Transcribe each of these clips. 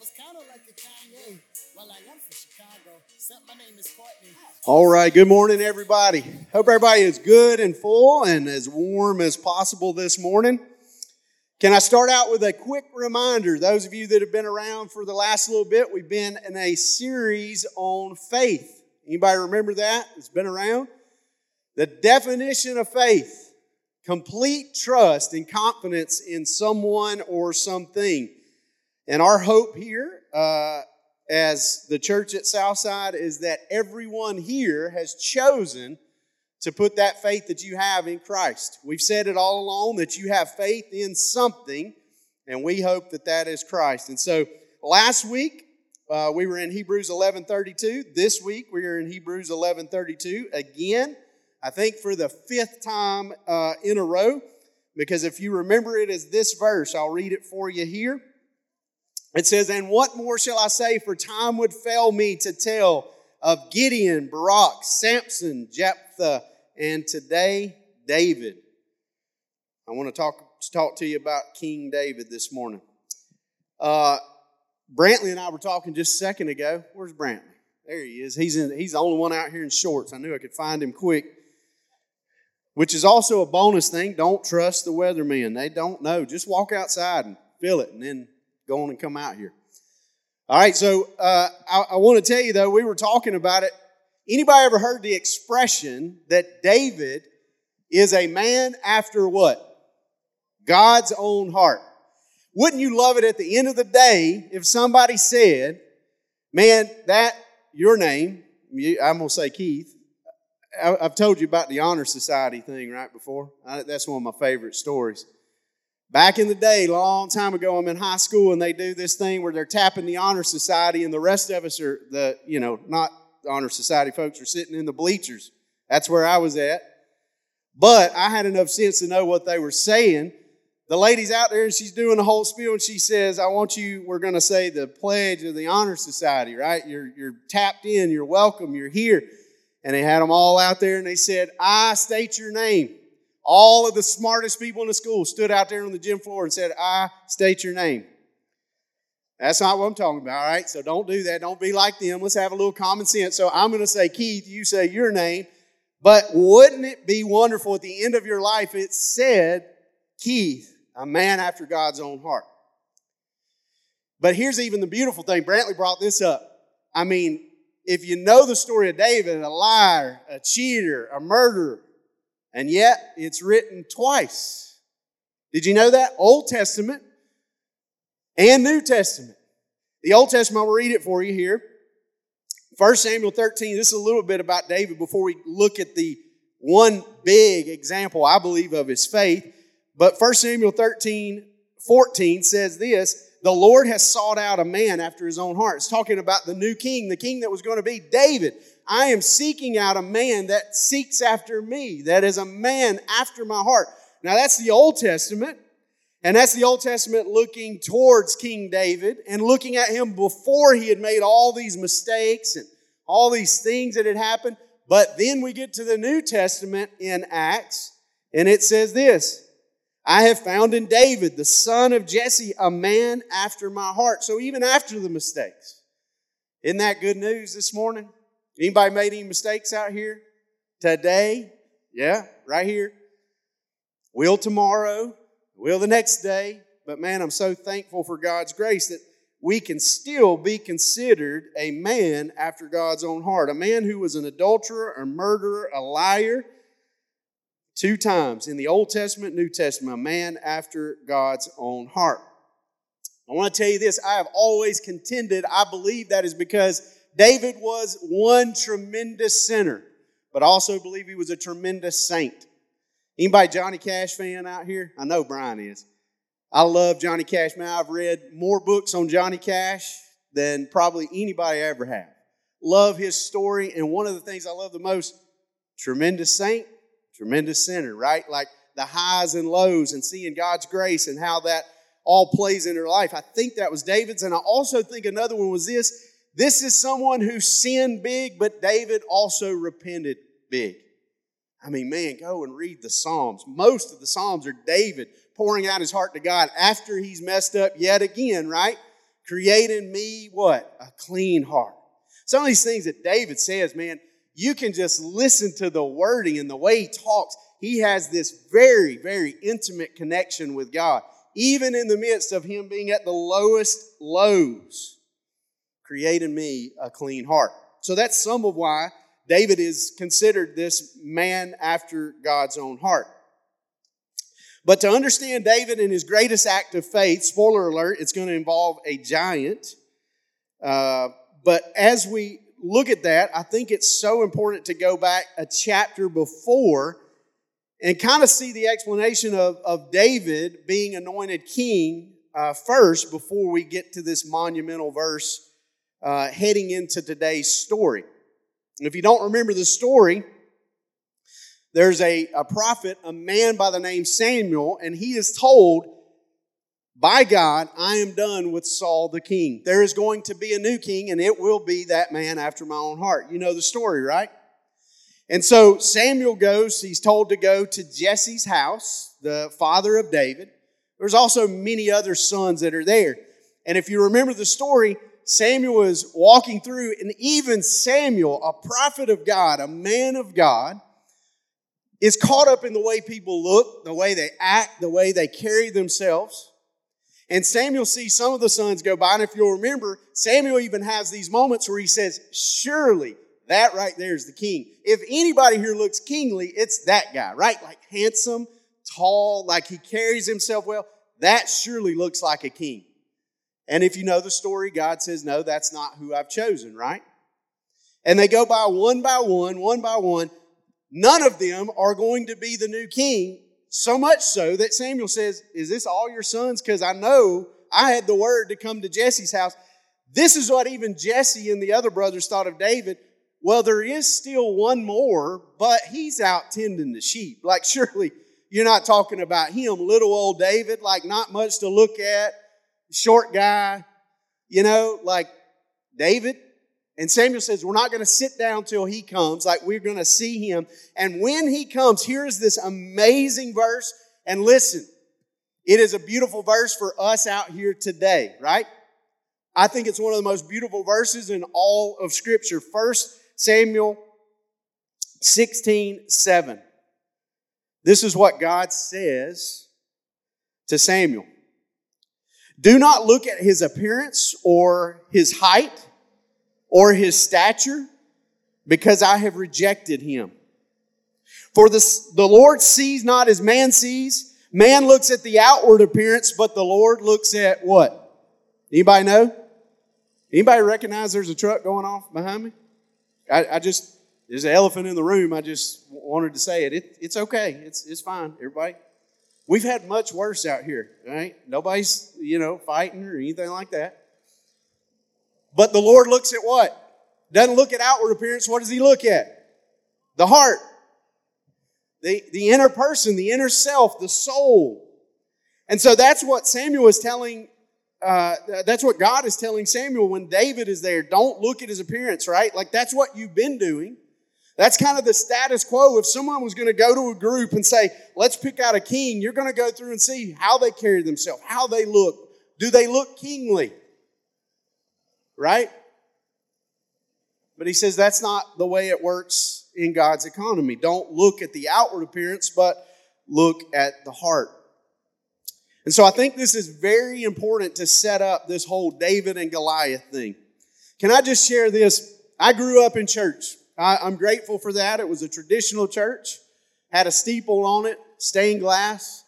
was kind of like a Kanye. Well, I am from Chicago. Except my name is Courtney. All right, good morning, everybody. Hope everybody is good and full and as warm as possible this morning. Can I start out with a quick reminder? Those of you that have been around for the last little bit, we've been in a series on faith. Anybody remember that? It's been around. The definition of faith complete trust and confidence in someone or something. And our hope here, uh, as the church at Southside, is that everyone here has chosen to put that faith that you have in Christ. We've said it all along that you have faith in something, and we hope that that is Christ. And so last week, uh, we were in Hebrews 11:32. This week we are in Hebrews 11:32 again. I think for the fifth time uh, in a row, because if you remember it is this verse, I'll read it for you here. It says, And what more shall I say? For time would fail me to tell of Gideon, Barak, Samson, Jephthah, and today David. I want to talk, to talk to you about King David this morning. Uh, Brantley and I were talking just a second ago. Where's Brantley? There he is. He's, in, he's the only one out here in shorts. I knew I could find him quick. Which is also a bonus thing. Don't trust the weathermen. They don't know. Just walk outside and feel it and then go on and come out here. All right, so uh, I, I want to tell you though, we were talking about it. Anybody ever heard the expression that David is a man after what? God's own heart. Wouldn't you love it at the end of the day if somebody said, man, that, your name, I'm going to say Keith, I've told you about the Honor Society thing right before. That's one of my favorite stories. Back in the day, long time ago, I'm in high school and they do this thing where they're tapping the honor society, and the rest of us are the, you know, not honor society folks are sitting in the bleachers. That's where I was at. But I had enough sense to know what they were saying. The lady's out there and she's doing the whole spiel and she says, I want you, we're going to say the pledge of the honor society, right? You're, you're tapped in, you're welcome, you're here. And they had them all out there and they said, I state your name. All of the smartest people in the school stood out there on the gym floor and said, I state your name. That's not what I'm talking about, all right? So don't do that. Don't be like them. Let's have a little common sense. So I'm going to say Keith, you say your name. But wouldn't it be wonderful at the end of your life, it said Keith, a man after God's own heart? But here's even the beautiful thing. Brantley brought this up. I mean, if you know the story of David, a liar, a cheater, a murderer, and yet, it's written twice. Did you know that? Old Testament and New Testament. The Old Testament, I'll read it for you here. 1 Samuel 13, this is a little bit about David before we look at the one big example, I believe, of his faith. But 1 Samuel 13, 14 says this The Lord has sought out a man after his own heart. It's talking about the new king, the king that was going to be David. I am seeking out a man that seeks after me, that is a man after my heart. Now, that's the Old Testament. And that's the Old Testament looking towards King David and looking at him before he had made all these mistakes and all these things that had happened. But then we get to the New Testament in Acts, and it says this I have found in David, the son of Jesse, a man after my heart. So even after the mistakes, isn't that good news this morning? Anybody made any mistakes out here? Today? Yeah, right here. Will tomorrow, will the next day. But man, I'm so thankful for God's grace that we can still be considered a man after God's own heart. A man who was an adulterer, a murderer, a liar. Two times in the Old Testament, New Testament, a man after God's own heart. I want to tell you this I have always contended, I believe that is because David was one tremendous sinner, but I also believe he was a tremendous saint. Anybody Johnny Cash fan out here? I know Brian is. I love Johnny Cash. Man, I've read more books on Johnny Cash than probably anybody I ever have. Love his story, and one of the things I love the most, tremendous saint, tremendous sinner, right? Like the highs and lows and seeing God's grace and how that all plays in her life. I think that was David's, and I also think another one was this this is someone who sinned big, but David also repented big. I mean, man, go and read the Psalms. Most of the Psalms are David pouring out his heart to God after he's messed up yet again, right? Creating me what? A clean heart. Some of these things that David says, man, you can just listen to the wording and the way he talks. He has this very, very intimate connection with God, even in the midst of him being at the lowest lows. Create in me a clean heart. So that's some of why David is considered this man after God's own heart. But to understand David and his greatest act of faith, spoiler alert, it's going to involve a giant. Uh, but as we look at that, I think it's so important to go back a chapter before and kind of see the explanation of, of David being anointed king uh, first before we get to this monumental verse uh, heading into today's story. And if you don't remember the story, there's a, a prophet, a man by the name Samuel, and he is told by God, I am done with Saul the king. There is going to be a new king, and it will be that man after my own heart. You know the story, right? And so Samuel goes, he's told to go to Jesse's house, the father of David. There's also many other sons that are there. And if you remember the story, Samuel is walking through, and even Samuel, a prophet of God, a man of God, is caught up in the way people look, the way they act, the way they carry themselves. And Samuel sees some of the sons go by, and if you'll remember, Samuel even has these moments where he says, Surely that right there is the king. If anybody here looks kingly, it's that guy, right? Like handsome, tall, like he carries himself well. That surely looks like a king. And if you know the story, God says, No, that's not who I've chosen, right? And they go by one by one, one by one. None of them are going to be the new king, so much so that Samuel says, Is this all your sons? Because I know I had the word to come to Jesse's house. This is what even Jesse and the other brothers thought of David. Well, there is still one more, but he's out tending the sheep. Like, surely you're not talking about him, little old David, like not much to look at, short guy, you know, like David. And Samuel says, We're not going to sit down till he comes, like we're going to see him. And when he comes, here's this amazing verse. And listen, it is a beautiful verse for us out here today, right? I think it's one of the most beautiful verses in all of Scripture. First Samuel 16 7. This is what God says to Samuel. Do not look at his appearance or his height or his stature, because I have rejected him. For the, the Lord sees not as man sees. Man looks at the outward appearance, but the Lord looks at what? Anybody know? Anybody recognize there's a truck going off behind me? I, I just, there's an elephant in the room. I just wanted to say it. it. It's okay. It's, it's fine, everybody. We've had much worse out here, right? Nobody's, you know, fighting or anything like that. But the Lord looks at what? Doesn't look at outward appearance. What does he look at? The heart. The, the inner person, the inner self, the soul. And so that's what Samuel is telling, uh, that's what God is telling Samuel when David is there. Don't look at his appearance, right? Like that's what you've been doing. That's kind of the status quo. If someone was going to go to a group and say, let's pick out a king, you're going to go through and see how they carry themselves, how they look. Do they look kingly? right? But he says that's not the way it works in God's economy. Don't look at the outward appearance, but look at the heart. And so I think this is very important to set up this whole David and Goliath thing. Can I just share this? I grew up in church. I, am grateful for that. It was a traditional church, had a steeple on it, stained glass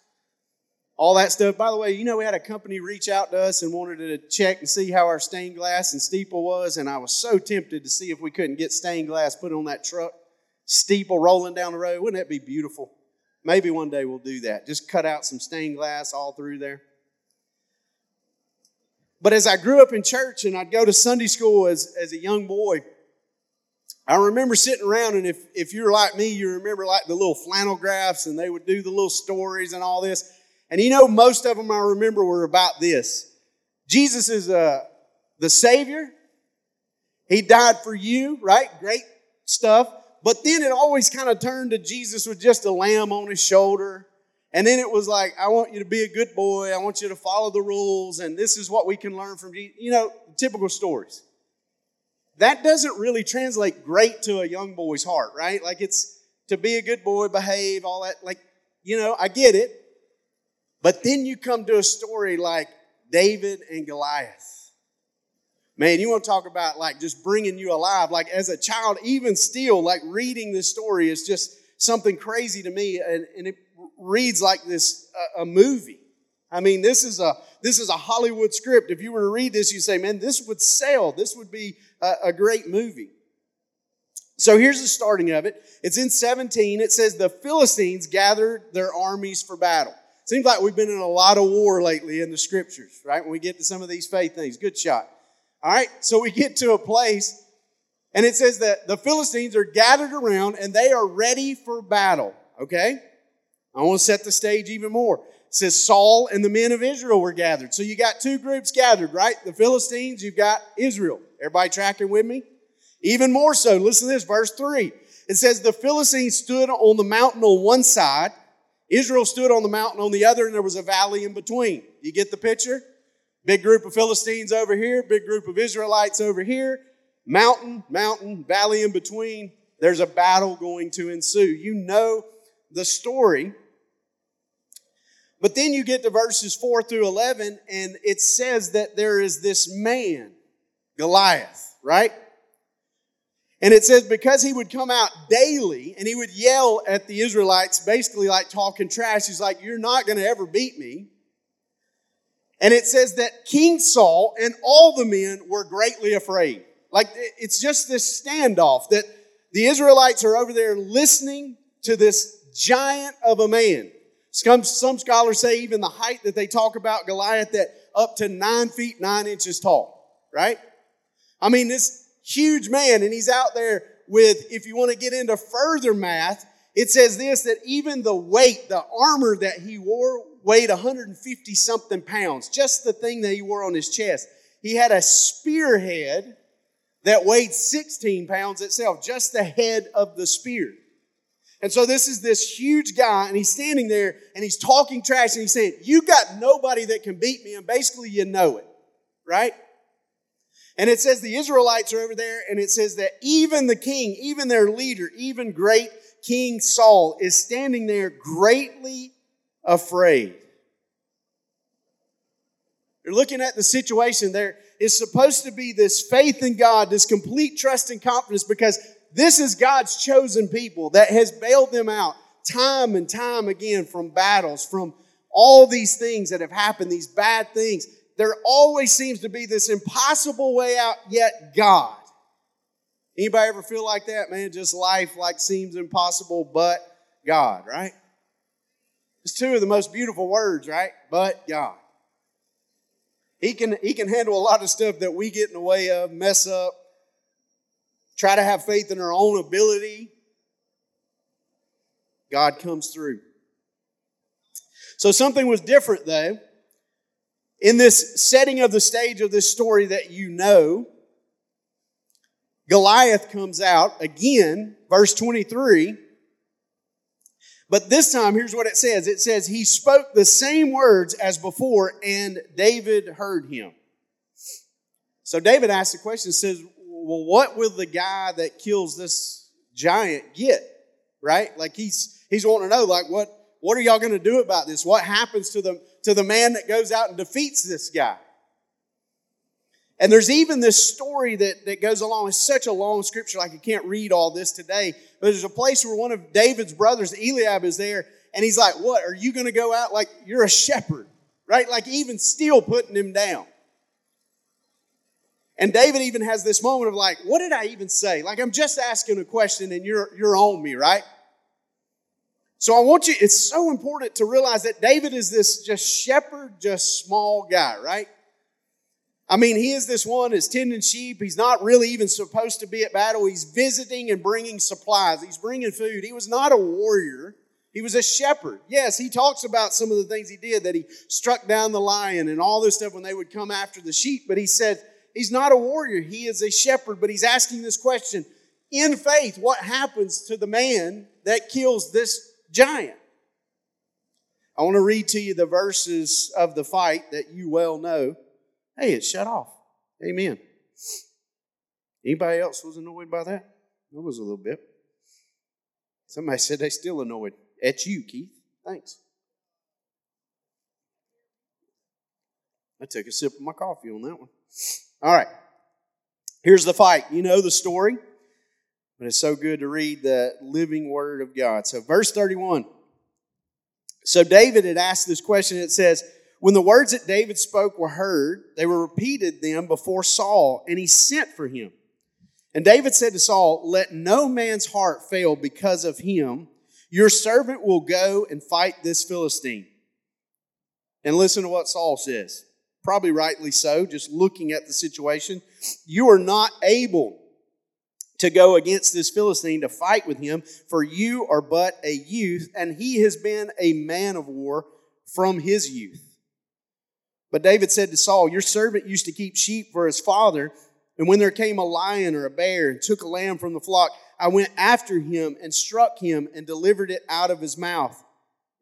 all that stuff. By the way, you know, we had a company reach out to us and wanted to check and see how our stained glass and steeple was, and I was so tempted to see if we couldn't get stained glass put on that truck, steeple rolling down the road. Wouldn't that be beautiful? Maybe one day we'll do that. Just cut out some stained glass all through there. But as I grew up in church and I'd go to Sunday school as, as a young boy, I remember sitting around, and if, if you're like me, you remember like the little flannel graphs, and they would do the little stories and all this. And you know, most of them I remember were about this. Jesus is uh, the Savior. He died for you, right? Great stuff. But then it always kind of turned to Jesus with just a lamb on his shoulder And then it was like, I want you to be a good boy. I want you to follow the rules. And this is what we can learn from Jesus. You know, typical stories. That doesn't really translate great to a young boy's heart, right? Like it's to be a good boy, behave, all that. Like, you know, I get it. But then you come to a story like David and Goliath. Man, you want to talk about like just bringing you alive. Like as a child, even still, like reading this story is just something crazy to me. And, and it reads like this uh, a movie. I mean, this is a this is a Hollywood script. If you were to read this, you say, "Man, this would sell. This would be a, a great movie." So here's the starting of it. It's in 17. It says the Philistines gathered their armies for battle. Seems like we've been in a lot of war lately in the scriptures, right? When we get to some of these faith things. Good shot. All right, so we get to a place, and it says that the Philistines are gathered around and they are ready for battle, okay? I want to set the stage even more. It says Saul and the men of Israel were gathered. So you got two groups gathered, right? The Philistines, you've got Israel. Everybody tracking with me? Even more so, listen to this, verse 3. It says, The Philistines stood on the mountain on one side, Israel stood on the mountain on the other, and there was a valley in between. You get the picture? Big group of Philistines over here, big group of Israelites over here, mountain, mountain, valley in between. There's a battle going to ensue. You know the story. But then you get to verses 4 through 11, and it says that there is this man, Goliath, right? And it says, because he would come out daily and he would yell at the Israelites, basically like talking trash. He's like, You're not going to ever beat me. And it says that King Saul and all the men were greatly afraid. Like it's just this standoff that the Israelites are over there listening to this giant of a man. Some, some scholars say even the height that they talk about Goliath that up to nine feet, nine inches tall, right? I mean, this huge man, and he's out there with, if you want to get into further math, it says this that even the weight, the armor that he wore, weighed 150 something pounds. Just the thing that he wore on his chest. He had a spearhead that weighed 16 pounds itself, just the head of the spear. And so this is this huge guy, and he's standing there and he's talking trash and he's saying, You got nobody that can beat me, and basically you know it, right? And it says the Israelites are over there, and it says that even the king, even their leader, even great King Saul is standing there greatly afraid. You're looking at the situation. There is supposed to be this faith in God, this complete trust and confidence because this is God's chosen people that has bailed them out time and time again from battles, from all these things that have happened, these bad things. There always seems to be this impossible way out, yet God. Anybody ever feel like that, man? Just life like seems impossible, but God, right? It's two of the most beautiful words, right? But God. He can, he can handle a lot of stuff that we get in the way of, mess up, try to have faith in our own ability, God comes through. So something was different though. In this setting of the stage of this story that you know, Goliath comes out again, verse 23. But this time, here's what it says it says, He spoke the same words as before, and David heard him. So David asked the question, says, well, what will the guy that kills this giant get? Right? Like he's he's wanting to know, like, what what are y'all going to do about this? What happens to the to the man that goes out and defeats this guy? And there's even this story that, that goes along. It's such a long scripture, like you can't read all this today. But there's a place where one of David's brothers, Eliab, is there, and he's like, What? Are you going to go out like you're a shepherd? Right? Like even still putting him down. And David even has this moment of like, what did I even say? Like I'm just asking a question and you're you're on me, right? So I want you, it's so important to realize that David is this just shepherd, just small guy, right? I mean, he is this one is tending sheep. He's not really even supposed to be at battle. He's visiting and bringing supplies. He's bringing food. He was not a warrior. He was a shepherd. Yes, he talks about some of the things he did that he struck down the lion and all this stuff when they would come after the sheep. But he said, He's not a warrior, he is a shepherd, but he's asking this question in faith what happens to the man that kills this giant? I want to read to you the verses of the fight that you well know. Hey, it's shut off. Amen. Anybody else was annoyed by that? I was a little bit. Somebody said they still annoyed. At you, Keith. Thanks. I took a sip of my coffee on that one. All right. Here's the fight. You know the story, but it's so good to read the living word of God. So, verse 31. So, David had asked this question. It says, When the words that David spoke were heard, they were repeated them before Saul, and he sent for him. And David said to Saul, Let no man's heart fail because of him. Your servant will go and fight this Philistine. And listen to what Saul says. Probably rightly so, just looking at the situation. You are not able to go against this Philistine to fight with him, for you are but a youth, and he has been a man of war from his youth. But David said to Saul, Your servant used to keep sheep for his father and when there came a lion or a bear and took a lamb from the flock, I went after him and struck him and delivered it out of his mouth.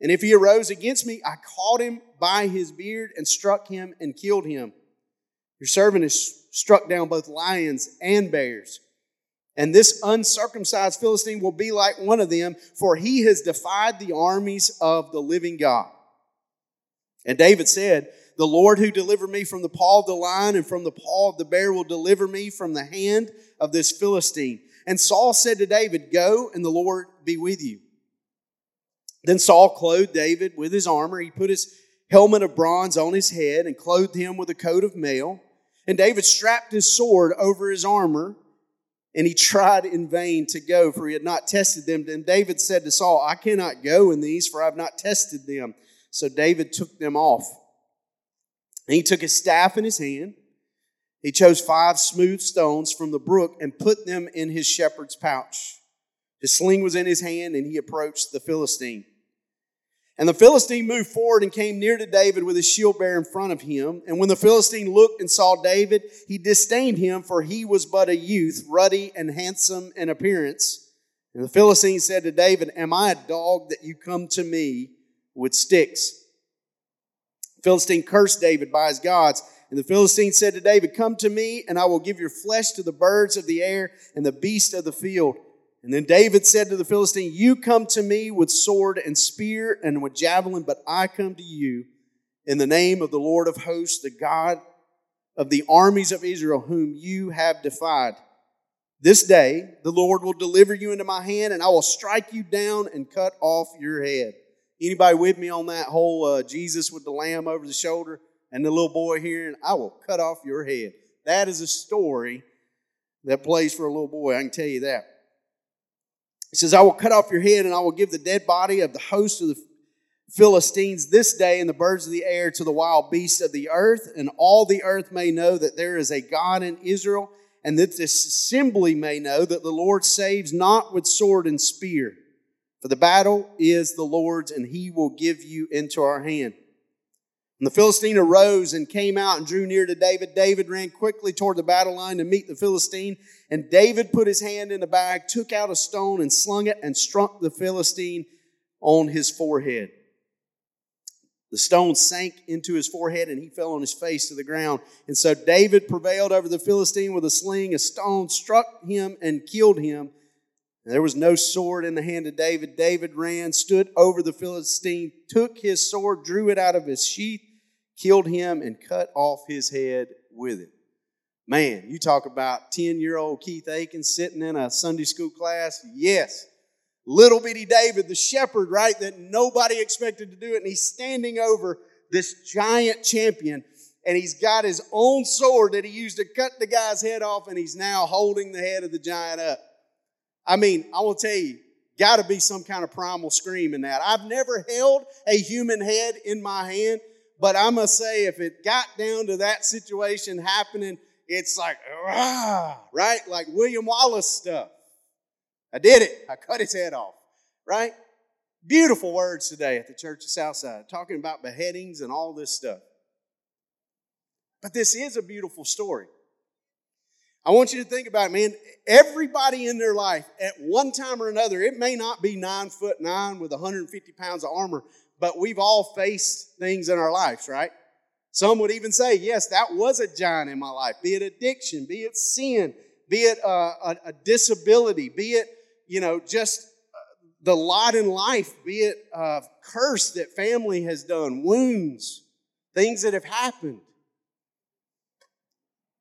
And if he arose against me, I caught him by his beard and struck him and killed him. Your servant has struck down both lions and bears. And this uncircumcised Philistine will be like one of them, for he has defied the armies of the living God. And David said, the Lord who delivered me from the paw of the lion and from the paw of the bear will deliver me from the hand of this Philistine. And Saul said to David, Go, and the Lord be with you. Then Saul clothed David with his armor. He put his helmet of bronze on his head and clothed him with a coat of mail. And David strapped his sword over his armor, and he tried in vain to go, for he had not tested them. Then David said to Saul, I cannot go in these, for I have not tested them. So David took them off. And he took his staff in his hand. He chose five smooth stones from the brook and put them in his shepherd's pouch. His sling was in his hand, and he approached the Philistine. And the Philistine moved forward and came near to David with his shield bearer in front of him. And when the Philistine looked and saw David, he disdained him, for he was but a youth, ruddy and handsome in appearance. And the Philistine said to David, Am I a dog that you come to me with sticks? Philistine cursed David by his gods. And the Philistine said to David, Come to me, and I will give your flesh to the birds of the air and the beasts of the field. And then David said to the Philistine, You come to me with sword and spear and with javelin, but I come to you in the name of the Lord of hosts, the God of the armies of Israel, whom you have defied. This day the Lord will deliver you into my hand, and I will strike you down and cut off your head. Anybody with me on that whole uh, Jesus with the lamb over the shoulder and the little boy here, and I will cut off your head. That is a story that plays for a little boy. I can tell you that. It says, I will cut off your head, and I will give the dead body of the host of the Philistines this day and the birds of the air to the wild beasts of the earth, and all the earth may know that there is a God in Israel, and that this assembly may know that the Lord saves not with sword and spear for the battle is the Lord's, and he will give you into our hand. And the Philistine arose and came out and drew near to David. David ran quickly toward the battle line to meet the Philistine. And David put his hand in the bag, took out a stone, and slung it, and struck the Philistine on his forehead. The stone sank into his forehead, and he fell on his face to the ground. And so David prevailed over the Philistine with a sling. A stone struck him and killed him. There was no sword in the hand of David. David ran, stood over the Philistine, took his sword, drew it out of his sheath, killed him, and cut off his head with it. Man, you talk about 10 year old Keith Akins sitting in a Sunday school class. Yes. Little bitty David, the shepherd, right? That nobody expected to do it. And he's standing over this giant champion and he's got his own sword that he used to cut the guy's head off and he's now holding the head of the giant up. I mean, I will tell you, got to be some kind of primal scream in that. I've never held a human head in my hand, but I must say, if it got down to that situation happening, it's like, ah, right? Like William Wallace stuff. I did it. I cut his head off, right? Beautiful words today at the Church of Southside, talking about beheadings and all this stuff. But this is a beautiful story. I want you to think about it, man. Everybody in their life, at one time or another, it may not be nine foot nine with 150 pounds of armor, but we've all faced things in our lives, right? Some would even say, yes, that was a giant in my life, be it addiction, be it sin, be it a, a, a disability, be it, you know, just uh, the lot in life, be it a curse that family has done, wounds, things that have happened.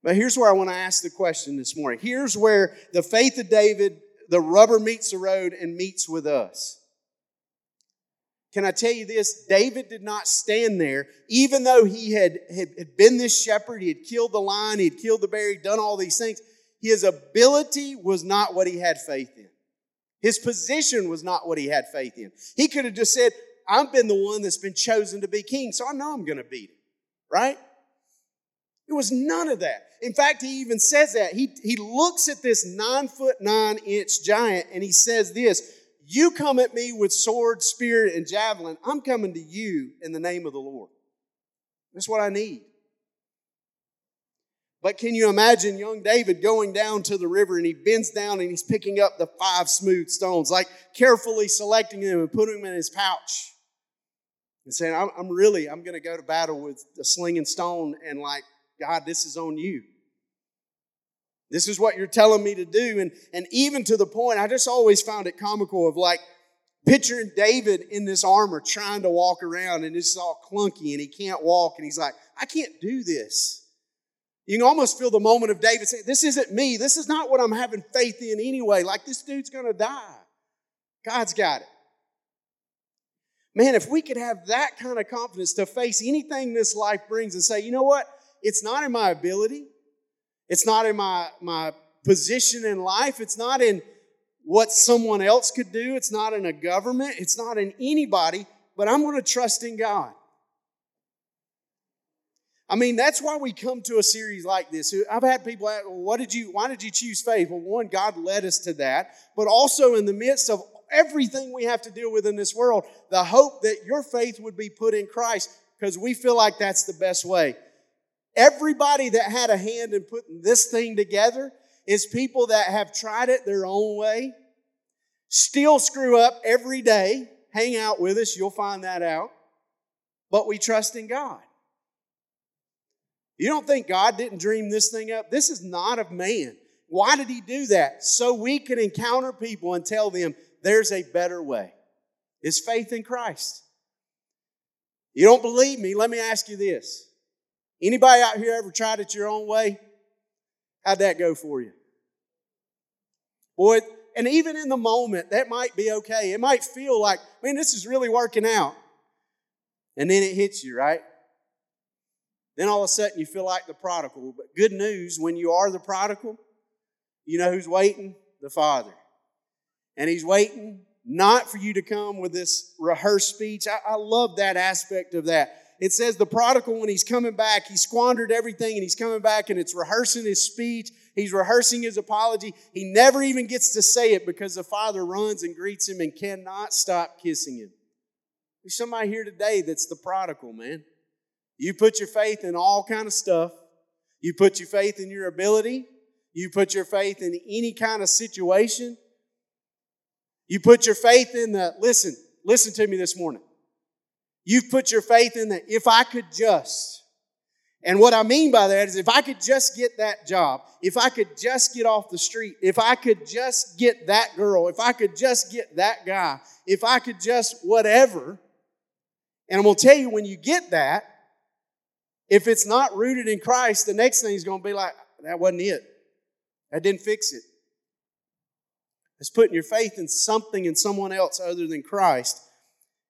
But here's where I want to ask the question this morning. Here's where the faith of David, the rubber meets the road and meets with us. Can I tell you this? David did not stand there, even though he had, had, had been this shepherd, he had killed the lion, he had killed the bear, he'd done all these things. His ability was not what he had faith in. His position was not what he had faith in. He could have just said, I've been the one that's been chosen to be king, so I know I'm going to beat him, right? It was none of that. In fact, he even says that. He, he looks at this nine foot nine inch giant and he says this You come at me with sword, spear, and javelin. I'm coming to you in the name of the Lord. That's what I need. But can you imagine young David going down to the river and he bends down and he's picking up the five smooth stones, like carefully selecting them and putting them in his pouch and saying, I'm, I'm really, I'm going to go to battle with a sling and stone and like God, this is on you. This is what you're telling me to do. And, and even to the point, I just always found it comical of like picturing David in this armor trying to walk around and it's all clunky and he can't walk. And he's like, I can't do this. You can almost feel the moment of David saying, This isn't me. This is not what I'm having faith in anyway. Like, this dude's going to die. God's got it. Man, if we could have that kind of confidence to face anything this life brings and say, you know what? it's not in my ability. It's not in my, my position in life. It's not in what someone else could do. It's not in a government. It's not in anybody, but I'm going to trust in God. I mean, that's why we come to a series like this. I've had people ask, well, what did you, why did you choose faith? Well, one, God led us to that, but also in the midst of everything we have to deal with in this world, the hope that your faith would be put in Christ because we feel like that's the best way. Everybody that had a hand in putting this thing together is people that have tried it their own way, still screw up every day. Hang out with us, you'll find that out. But we trust in God. You don't think God didn't dream this thing up? This is not of man. Why did he do that? So we can encounter people and tell them there's a better way. It's faith in Christ. You don't believe me? Let me ask you this. Anybody out here ever tried it your own way? How'd that go for you? Boy, and even in the moment, that might be okay. It might feel like, man, this is really working out. And then it hits you, right? Then all of a sudden you feel like the prodigal. But good news, when you are the prodigal, you know who's waiting? The Father. And He's waiting not for you to come with this rehearsed speech. I, I love that aspect of that it says the prodigal, when he's coming back, he squandered everything and he's coming back and it's rehearsing his speech. He's rehearsing his apology. He never even gets to say it because the father runs and greets him and cannot stop kissing him. There's somebody here today that's the prodigal, man. You put your faith in all kind of stuff. You put your faith in your ability. You put your faith in any kind of situation. You put your faith in the, listen, listen to me this morning. You've put your faith in that if I could just. And what I mean by that is if I could just get that job, if I could just get off the street, if I could just get that girl, if I could just get that guy, if I could just whatever. And I'm going to tell you when you get that, if it's not rooted in Christ, the next thing is going to be like, that wasn't it. That didn't fix it. It's putting your faith in something in someone else other than Christ.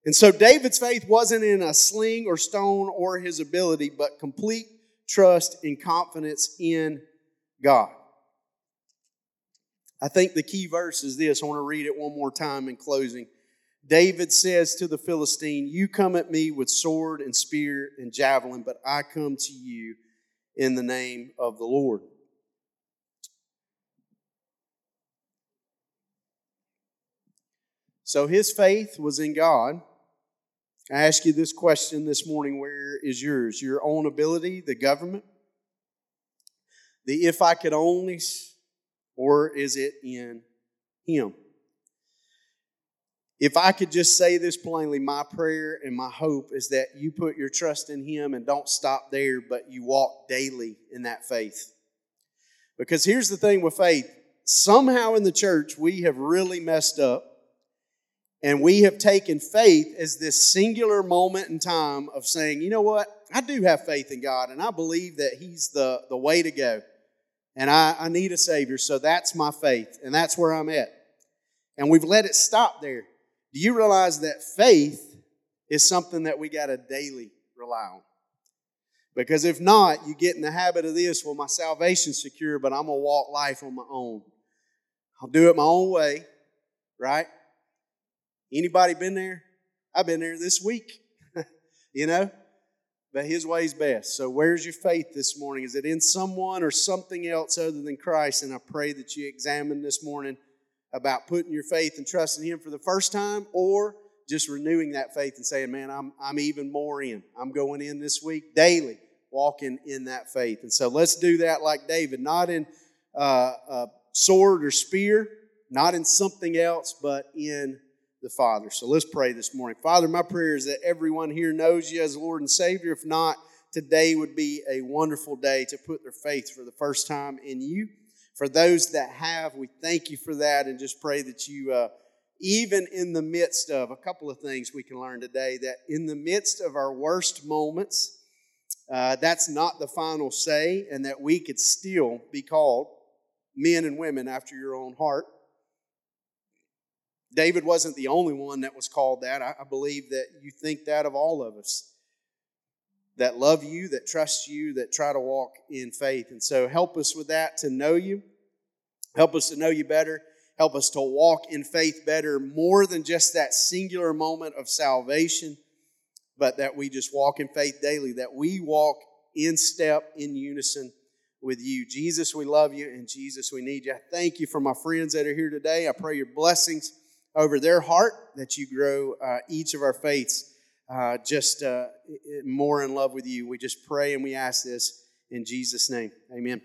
And so David's faith wasn't in a sling or stone or his ability, but complete trust and confidence in God. I think the key verse is this. I want to read it one more time in closing. David says to the Philistine, You come at me with sword and spear and javelin, but I come to you in the name of the Lord. So his faith was in God. I ask you this question this morning where is yours? Your own ability, the government? The if I could only, or is it in Him? If I could just say this plainly, my prayer and my hope is that you put your trust in Him and don't stop there, but you walk daily in that faith. Because here's the thing with faith somehow in the church, we have really messed up and we have taken faith as this singular moment in time of saying, you know what? I do have faith in God, and I believe that He's the, the way to go. And I, I need a Savior, so that's my faith, and that's where I'm at. And we've let it stop there. Do you realize that faith is something that we got to daily rely on? Because if not, you get in the habit of this well, my salvation's secure, but I'm going to walk life on my own. I'll do it my own way, right? Anybody been there? I've been there this week, you know? But his way's best. So where's your faith this morning? Is it in someone or something else other than Christ? And I pray that you examine this morning about putting your faith and trust in him for the first time or just renewing that faith and saying, man, I'm, I'm even more in. I'm going in this week daily, walking in that faith. And so let's do that like David, not in uh, a sword or spear, not in something else, but in the Father. So let's pray this morning. Father, my prayer is that everyone here knows you as Lord and Savior. If not, today would be a wonderful day to put their faith for the first time in you. For those that have, we thank you for that and just pray that you, uh, even in the midst of a couple of things we can learn today, that in the midst of our worst moments, uh, that's not the final say, and that we could still be called men and women after your own heart David wasn't the only one that was called that. I, believe that you think that of all of us that love you, that trust you, that try to walk in faith. And so help us with that to know you. Help us to know you better. Help us to walk in faith better, more than just that singular moment of salvation, but that we just walk in faith daily, that we walk in step, in unison with you. Jesus, we love you, and Jesus, we need you. I thank you for my friends that are here today. I pray your blessings over their heart, that you grow uh, each of our faiths uh, just uh, more in love with you. We just pray and we ask this in Jesus' name. Amen.